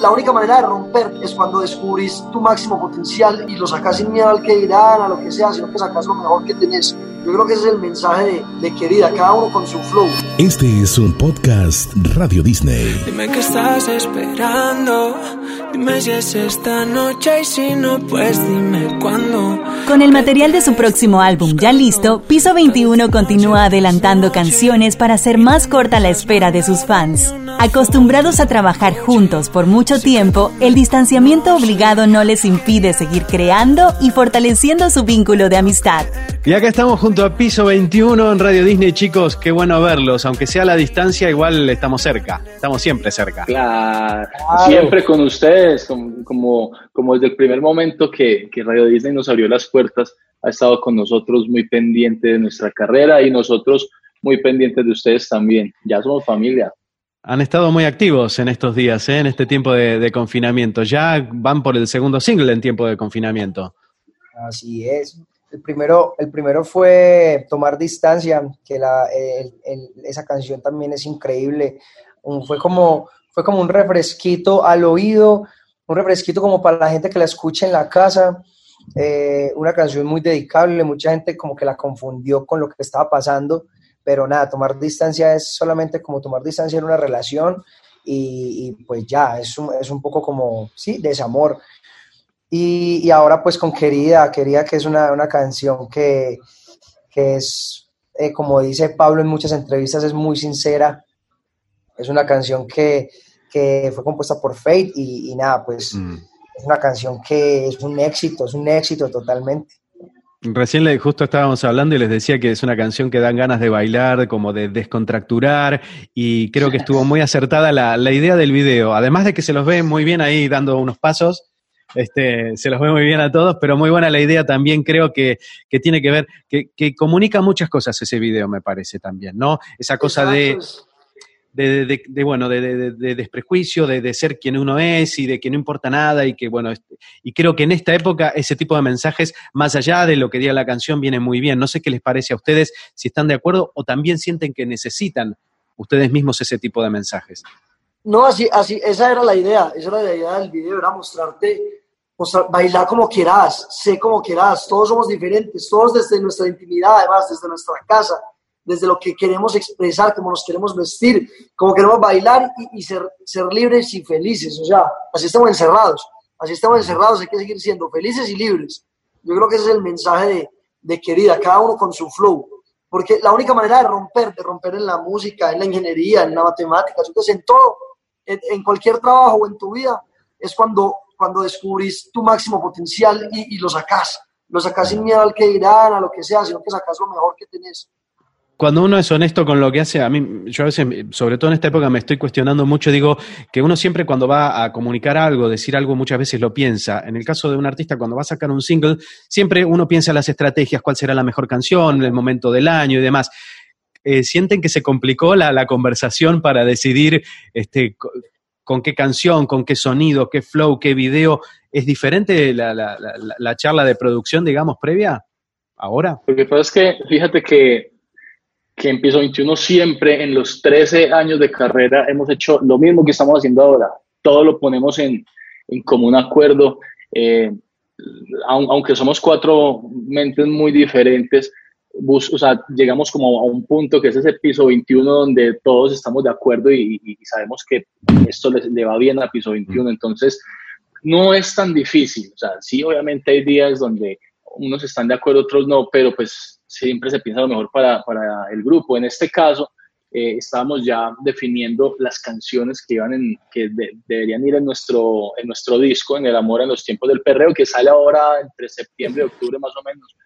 la única manera de romper es cuando descubrís tu máximo potencial y lo sacas sin miedo al que dirán, a lo que sea, sino que sacas lo mejor que tenés. Yo creo que ese es el mensaje de, de, querida, cada uno con su flow. Este es un podcast Radio Disney. Dime qué estás esperando. Dime si es esta noche y si no, pues dime cuándo. Con el material de su próximo álbum ya listo, Piso 21 continúa adelantando canciones para hacer más corta la espera de sus fans. Acostumbrados a trabajar juntos por mucho tiempo, el distanciamiento obligado no les impide seguir creando y fortaleciendo su vínculo de amistad. Y acá estamos junto a Piso 21 en Radio Disney, chicos. Qué bueno verlos. Aunque sea a la distancia, igual estamos cerca. Estamos siempre cerca. Claro, siempre con ustedes, como, como, desde el primer momento que, que Radio Disney nos abrió las puertas, ha estado con nosotros muy pendiente de nuestra carrera y nosotros muy pendientes de ustedes también. Ya somos familia. Han estado muy activos en estos días, ¿eh? en este tiempo de, confinamiento. Ya van por el segundo single en tiempo de confinamiento. Así es. El primero, el primero fue Tomar Distancia, que la, esa canción también es increíble. fue, como, fue como un refresquito al oído, un refresquito como para la gente que la escucha en la casa. Eh, una canción muy dedicable, mucha gente como que la confundió con lo que estaba pasando pero nada, tomar distancia es solamente como tomar distancia en una relación y, pues ya, es un, es un, poco como, sí, desamor. Y, y ahora pues con Querida, Querida que es una, una canción que, que es, eh, como dice Pablo en muchas entrevistas, es muy sincera, es una canción que, que fue compuesta por Fate y, nada, pues mm. es una canción que es un éxito, es un éxito totalmente. Recién le, justo estábamos hablando y les decía que es una canción que dan ganas de bailar, como de descontracturar, y creo que estuvo muy acertada la, la, idea del video. Además de que se los ve muy bien ahí dando unos pasos, este, se los ve muy bien a todos, pero muy buena la idea también creo que, que tiene que ver, que, que, comunica muchas cosas ese video, me parece también, ¿no? Esa cosa de de, de, bueno, de, desprejuicio, de, ser quien uno es y de que no importa nada y que, bueno, este, y creo que en esta época ese tipo de mensajes, más allá de lo que diga la canción, viene muy bien. No sé qué les parece a ustedes, si están de acuerdo o también sienten que necesitan ustedes mismos ese tipo de mensajes. No, así, así, esa era la idea, esa era la idea del video, era mostrarte, bailar como quieras, sé como quieras, todos somos diferentes, todos desde nuestra intimidad, además, desde nuestra casa desde lo que queremos expresar, cómo nos queremos vestir, cómo queremos bailar y, ser, ser libres y felices. O sea, así estamos encerrados, así estamos encerrados, hay que seguir siendo felices y libres. Yo creo que ese es el mensaje de, de querida, cada uno con su flow. Porque la única manera de romper, de romper en la música, en la ingeniería, en la matemática, en todo, en, cualquier trabajo o en tu vida, es cuando, cuando descubrís tu máximo potencial y, lo sacás. Lo sacás sin miedo al que dirán, a lo que sea, sino que sacás lo mejor que tenés cuando uno es honesto con lo que hace, a mí, yo a veces, sobre todo en esta época, me estoy cuestionando mucho, digo, que uno siempre cuando va a comunicar algo, decir algo, muchas veces lo piensa. En el caso de un artista, cuando va a sacar un single, siempre uno piensa las estrategias, cuál será la mejor canción, el momento del año y demás. Eh, ¿Sienten que se complicó la, la conversación para decidir este, con qué canción, con qué sonido, qué flow, qué video? ¿Es diferente la, la, la charla de producción, digamos, previa? ¿Ahora? Lo que pasa es que, fíjate que que en Piso 21 siempre en los 13 años de carrera hemos hecho lo mismo que estamos haciendo ahora. Todo lo ponemos en, en común acuerdo. Eh, aunque somos cuatro mentes muy diferentes, o sea, llegamos como a un punto que es ese piso 21 donde todos estamos de acuerdo y, sabemos que esto le, le, va bien a piso 21. Entonces, no es tan difícil. O sea, sí, obviamente hay días donde unos están de acuerdo, otros no, pero pues siempre se piensa lo mejor para, para el grupo. En este caso, eh, estábamos ya definiendo las canciones que, iban en, que deberían ir en nuestro, en nuestro disco, en El Amor en los Tiempos del Perreo, que sale ahora entre septiembre y octubre más o menos.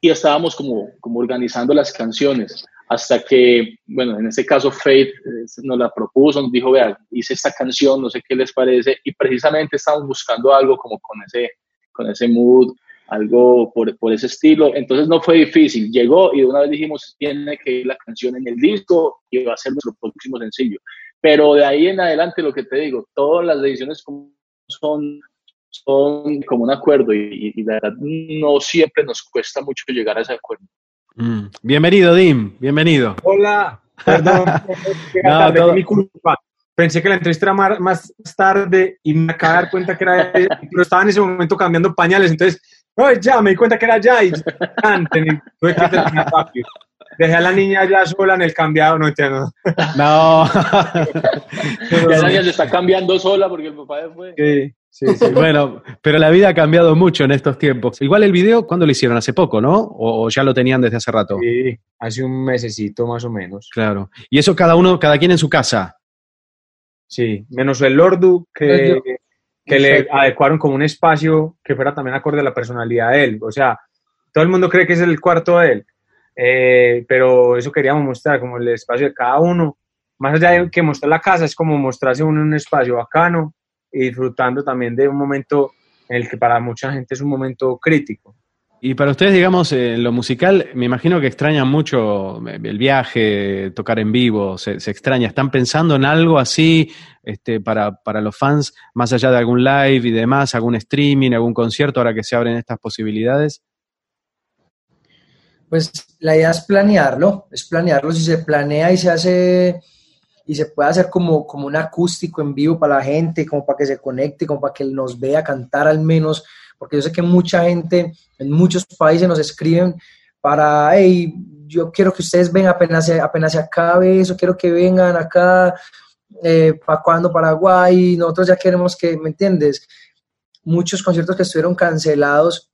Y estábamos como, como organizando las canciones hasta que, bueno, en este caso Faith eh, nos la propuso, nos dijo, vea, hice esta canción, no sé qué les parece, y precisamente estábamos buscando algo como con ese, con ese mood, algo por, por, ese estilo. Entonces no fue difícil. Llegó y de una vez dijimos, tiene que ir la canción en el disco y va a ser nuestro próximo sencillo. Pero de ahí en adelante, lo que te digo, todas las decisiones son, son como un acuerdo y, y, verdad no siempre nos cuesta mucho llegar a ese acuerdo. Mm. Bienvenido, Dim. Bienvenido. Hola. Perdón, no, todo, mi culpa. pensé que la entrevista era más, más tarde y me acabé de dar cuenta que era él, pero estaba en ese momento cambiando pañales, entonces, no, ya, me di cuenta que era ya y tan, tení- tuve que terminar rápido. Dejé a la niña ya sola en el cambiado, no entiendo. No. Ya la niña se está cambiando sola porque el papá se fue. Sí, sí, sí. bueno, pero la vida ha cambiado mucho en estos tiempos. Igual el video, ¿cuándo lo hicieron? ¿Hace poco, no? ¿O, ya lo tenían desde hace rato? Sí, hace un mesecito más o menos. Claro. Y eso cada uno, cada quien en su casa. Sí, menos el Lordu, que, que le adecuaron como un espacio que fuera también acorde a la personalidad de él. O sea, todo el mundo cree que es el cuarto de él, eh, pero eso queríamos mostrar, como el espacio de cada uno. Más allá de que mostrar la casa, es como mostrarse uno en un espacio bacano y disfrutando también de un momento en el que para mucha gente es un momento crítico. Y para ustedes, digamos, en lo musical, me imagino que extrañan mucho el viaje, tocar en vivo, se, se extraña. ¿Están pensando en algo así este, para, para los fans, más allá de algún live y demás, algún streaming, algún concierto, ahora que se abren estas posibilidades? Pues la idea es planearlo, es planearlo. Si se planea y se hace y se puede hacer como, como un acústico en vivo para la gente, como para que se conecte, como para que nos vea cantar al menos, porque yo sé que mucha gente en muchos países nos escriben para, hey, yo quiero que ustedes vengan apenas apenas se acabe eso, quiero que vengan acá, eh, para cuando Paraguay, nosotros ya queremos que, ¿me entiendes? Muchos conciertos que estuvieron cancelados,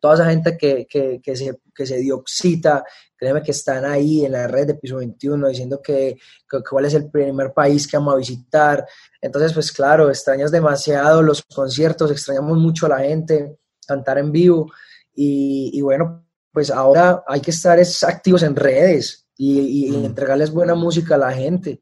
toda esa gente que, que, que, se, que se dio cita, créeme que están ahí en la red de Piso 21 diciendo que, que, cuál es el primer país que vamos a visitar. Entonces, pues claro, extrañas demasiado los conciertos, extrañamos mucho a la gente, cantar en vivo y, y bueno, pues ahora hay que estar es, activos en redes y, y, y, entregarles buena música a la gente.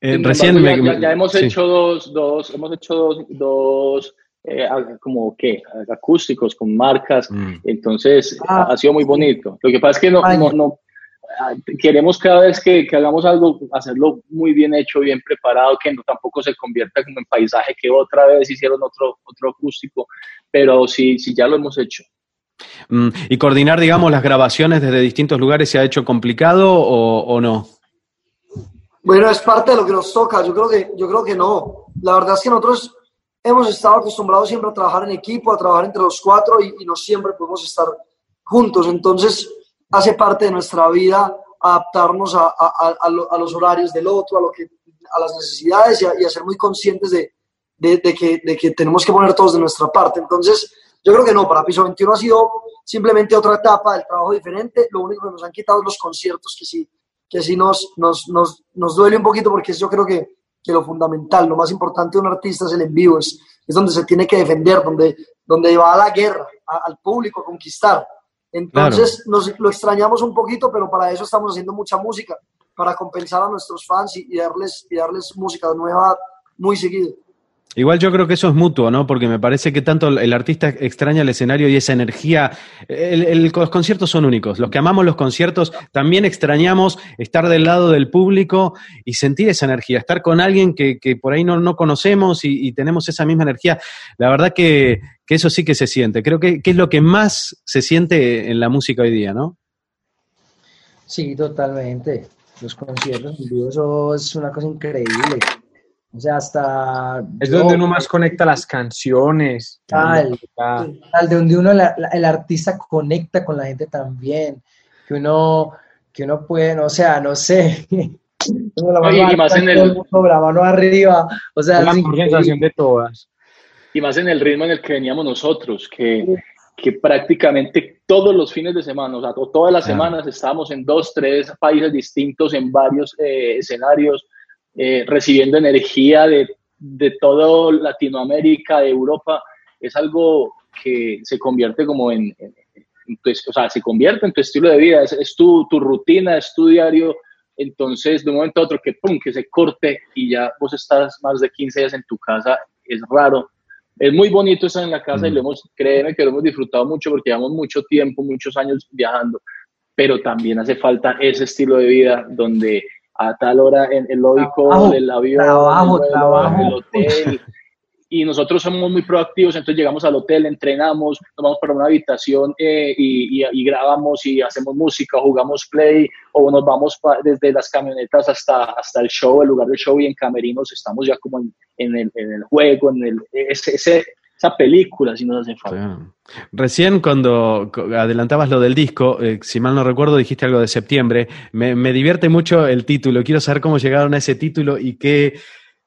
Eh, recién ya, me, ya, ya, hemos sí. hecho dos, dos, hemos hecho dos, dos eh, como que acústicos con marcas, mm. entonces ah, ha sido muy bonito. Lo que pasa es que no, no, no queremos cada vez que, que, hagamos algo hacerlo muy bien hecho, bien preparado, que no tampoco se convierta como en paisaje que otra vez hicieron otro, otro acústico, pero sí, sí ya lo hemos hecho. Mm, ¿Y coordinar, digamos, las grabaciones desde distintos lugares se ha hecho complicado o, o no? Bueno, es parte de lo que nos toca. Yo creo que, yo creo que no. La verdad es que nosotros hemos estado acostumbrados siempre a trabajar en equipo, a trabajar entre los cuatro y, y no siempre podemos estar juntos. Entonces, hace parte de nuestra vida adaptarnos a, a, a, a, los horarios del otro, a, lo que, a las necesidades y a, y ser muy conscientes de, de, de, que, de que tenemos que poner todos de nuestra parte. Entonces, yo creo que no, para Piso 21 ha sido simplemente otra etapa del trabajo diferente. Lo único que nos han quitado es los conciertos, que sí, que sí nos, nos, nos, nos duele un poquito porque yo creo que, que lo fundamental, lo más importante de un artista es el en vivo, es, es donde se tiene que defender, donde, donde va a la guerra, a, al público, a conquistar. Entonces claro. nos, lo extrañamos un poquito, pero para eso estamos haciendo mucha música, para compensar a nuestros fans y, y darles, y darles música nueva muy seguido. Igual yo creo que eso es mutuo, ¿no? Porque me parece que tanto el artista extraña el escenario y esa energía. Los conciertos son únicos. Los que amamos los conciertos también extrañamos estar del lado del público y sentir esa energía, estar con alguien que, que por ahí no, no conocemos y, tenemos esa misma energía. La verdad que, que, eso sí que se siente. Creo que, que es lo que más se siente en la música hoy día, ¿no? Sí, totalmente. Los conciertos eso es una cosa increíble. O sea, hasta... Es donde uno más conecta las canciones. Tal, tal de donde uno, la, la, el artista conecta con la gente también. Que uno, que uno puede, no, o sea, no sé. la mano y más en el... Mundo, la mano arriba. O sea, la sensación de todas. Y más en el ritmo en el que veníamos nosotros, que, sí. que prácticamente todos los fines de semana, o sea, todas las semanas estábamos en dos, tres países distintos, en varios eh, escenarios eh, recibiendo energía de, de todo Latinoamérica, de Europa, es algo que se convierte como en, en, en tu, o sea, se convierte en tu estilo de vida, es, es tu, tu, rutina, es tu diario, entonces de un momento a otro que pum, que se corte y ya vos estás más de 15 días en tu casa, es raro. Es muy bonito estar en la casa mm. y lo hemos, créeme que lo hemos disfrutado mucho porque llevamos mucho tiempo, muchos años viajando, pero también hace falta ese estilo de vida donde a tal hora en el lógico del avión, trabajo, el, trabajo. el hotel. y nosotros somos muy proactivos, entonces llegamos al hotel, entrenamos, nos vamos para una habitación eh, y, y, grabamos y hacemos música, jugamos play o nos vamos desde las camionetas hasta, hasta el show, el lugar del show y en camerinos estamos ya como en, en, el, en el, juego, en el, ese, ese, esa película, si nos hace falta. Recién cuando adelantabas lo del disco, eh, si mal no recuerdo, dijiste algo de septiembre. Me, me, divierte mucho el título. Quiero saber cómo llegaron a ese título y qué,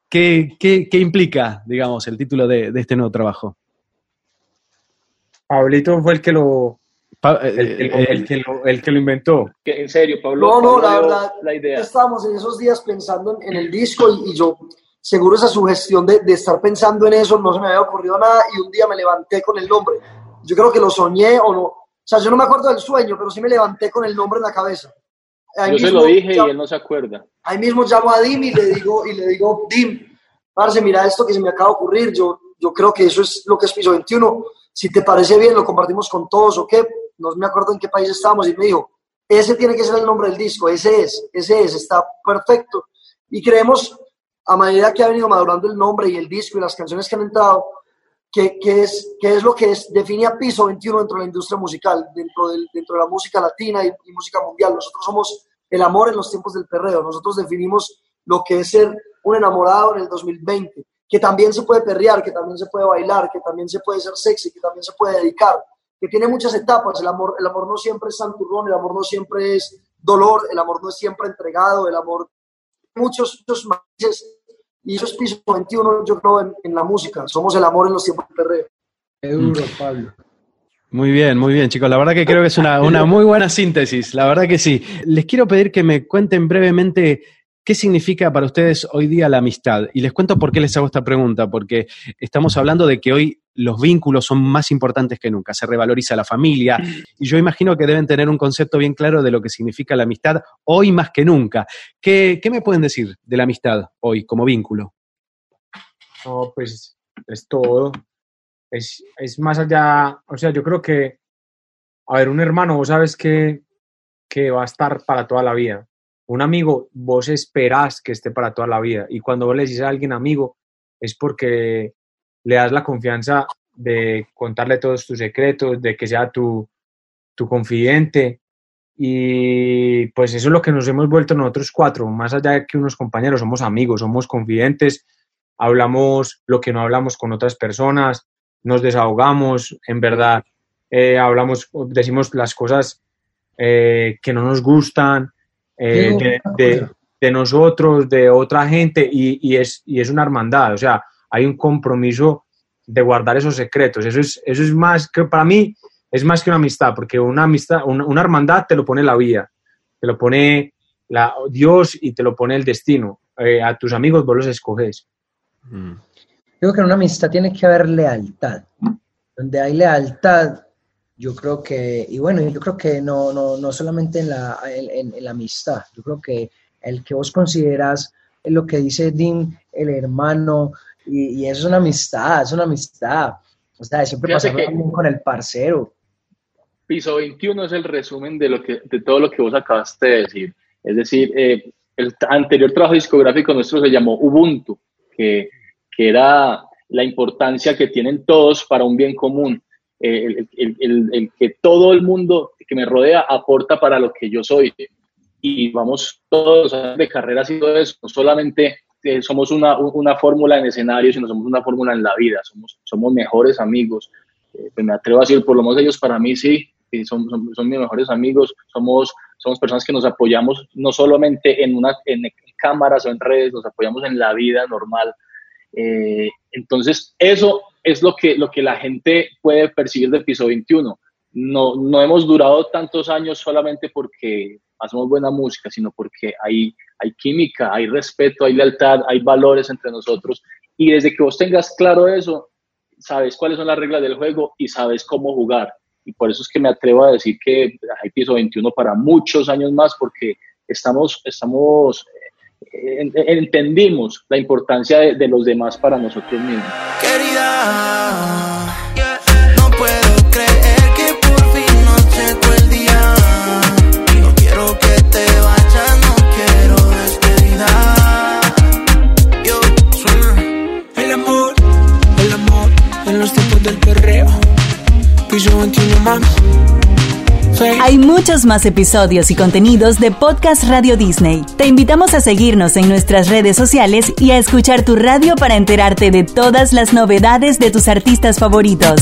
qué, qué, qué implica, digamos, el título de, de, este nuevo trabajo. Pablito fue el que lo, el, el, el, que lo, el, que lo, inventó. En serio, Pablo. No, no, la verdad, la idea. estábamos en esos días pensando en, en el disco y, y, yo, seguro esa sugestión de, de, estar pensando en eso, no se me había ocurrido nada y un día me levanté con el nombre. Yo creo que lo soñé o no. O sea, yo no me acuerdo del sueño, pero sí me levanté con el nombre en la cabeza. Ahí yo mismo, se lo dije llamo, y él no se acuerda. Ahí mismo llamo a Dim y le digo, y le digo Dim, parce, mira esto que se me acaba de ocurrir, yo, yo creo que eso es lo que es Piso 21, si te parece bien, lo compartimos con todos o qué, no me acuerdo en qué país estábamos, y me dijo, ese tiene que ser el nombre del disco, ese es, ese es, está perfecto. Y creemos, a medida que ha venido madurando el nombre y el disco y las canciones que han entrado, que, es, que es lo que es, define a Piso 21 dentro de la industria musical, dentro, del, dentro de la música latina y, y música mundial. Nosotros somos el amor en los tiempos del perreo, nosotros definimos lo que es ser un enamorado en el 2020, que también se puede perrear, que también se puede bailar, que también se puede ser sexy, que también se puede dedicar, que tiene muchas etapas. El amor, el amor no siempre es santurrón, el amor no siempre es dolor, el amor no es siempre entregado, el amor muchos, muchos matices. Y eso es piso 21, yo creo, en, en, la música. Somos el amor en los tiempos del perreo. Qué duro, Pablo. Muy bien, muy bien, chicos. La verdad que creo que es una, una muy buena síntesis. La verdad que sí. Les quiero pedir que me cuenten brevemente ¿Qué significa para ustedes hoy día la amistad? Y les cuento por qué les hago esta pregunta, porque estamos hablando de que hoy los vínculos son más importantes que nunca, se revaloriza la familia y yo imagino que deben tener un concepto bien claro de lo que significa la amistad hoy más que nunca. ¿Qué, qué me pueden decir de la amistad hoy como vínculo? No, pues es todo. Es, es más allá, o sea, yo creo que, a ver, un hermano, vos sabes que, que va a estar para toda la vida un amigo, vos esperás que esté para toda la vida. Y cuando vos le decís a alguien amigo, es porque le das la confianza de contarle todos tus secretos, de que sea tu, tu confidente. Y pues eso es lo que nos hemos vuelto nosotros cuatro. Más allá de que unos compañeros, somos amigos, somos confidentes, hablamos lo que no hablamos con otras personas, nos desahogamos, en verdad, eh, hablamos, decimos las cosas eh, que no nos gustan, eh, de, de, de, nosotros, de otra gente, y, y, es, y es una hermandad, o sea, hay un compromiso de guardar esos secretos. Eso es, eso es más que para mí, es más que una amistad, porque una amistad, una, una hermandad te lo pone la vida, te lo pone la, Dios y te lo pone el destino. Eh, a tus amigos vos los escoges. Mm. Creo que en una amistad tiene que haber lealtad. Donde hay lealtad, yo creo que, y bueno, yo creo que no, no, no solamente en la, en, en la amistad, yo creo que el que vos consideras lo que dice Dean, el hermano, y, y, eso es una amistad, es una amistad. O sea, siempre pasa con el parcero. Piso 21 es el resumen de, lo que, de todo lo que vos acabaste de decir. Es decir, eh, el anterior trabajo discográfico nuestro se llamó Ubuntu, que, que era la importancia que tienen todos para un bien común. El, el, el, el, que todo el mundo que me rodea aporta para lo que yo soy. Y vamos todos de carreras y todo eso, no solamente eh, somos una, una fórmula en escenario, sino somos una fórmula en la vida, somos, somos mejores amigos. Eh, pues me atrevo a decir, por lo menos ellos para mí sí, son, son, son, mis mejores amigos, somos, somos personas que nos apoyamos no solamente en, una, en cámaras o en redes, nos apoyamos en la vida normal. Eh, entonces, eso es lo que, lo que la gente puede percibir del piso 21. No, no hemos durado tantos años solamente porque hacemos buena música, sino porque hay, hay química, hay respeto, hay lealtad, hay valores entre nosotros. Y desde que vos tengas claro eso, sabes cuáles son las reglas del juego y sabes cómo jugar. Y por eso es que me atrevo a decir que hay piso 21 para muchos años más, porque estamos, estamos entendimos la importancia de, de, los demás para nosotros mismos. Querida, Hay muchos más episodios y contenidos de Podcast Radio Disney. Te invitamos a seguirnos en nuestras redes sociales y a escuchar tu radio para enterarte de todas las novedades de tus artistas favoritos.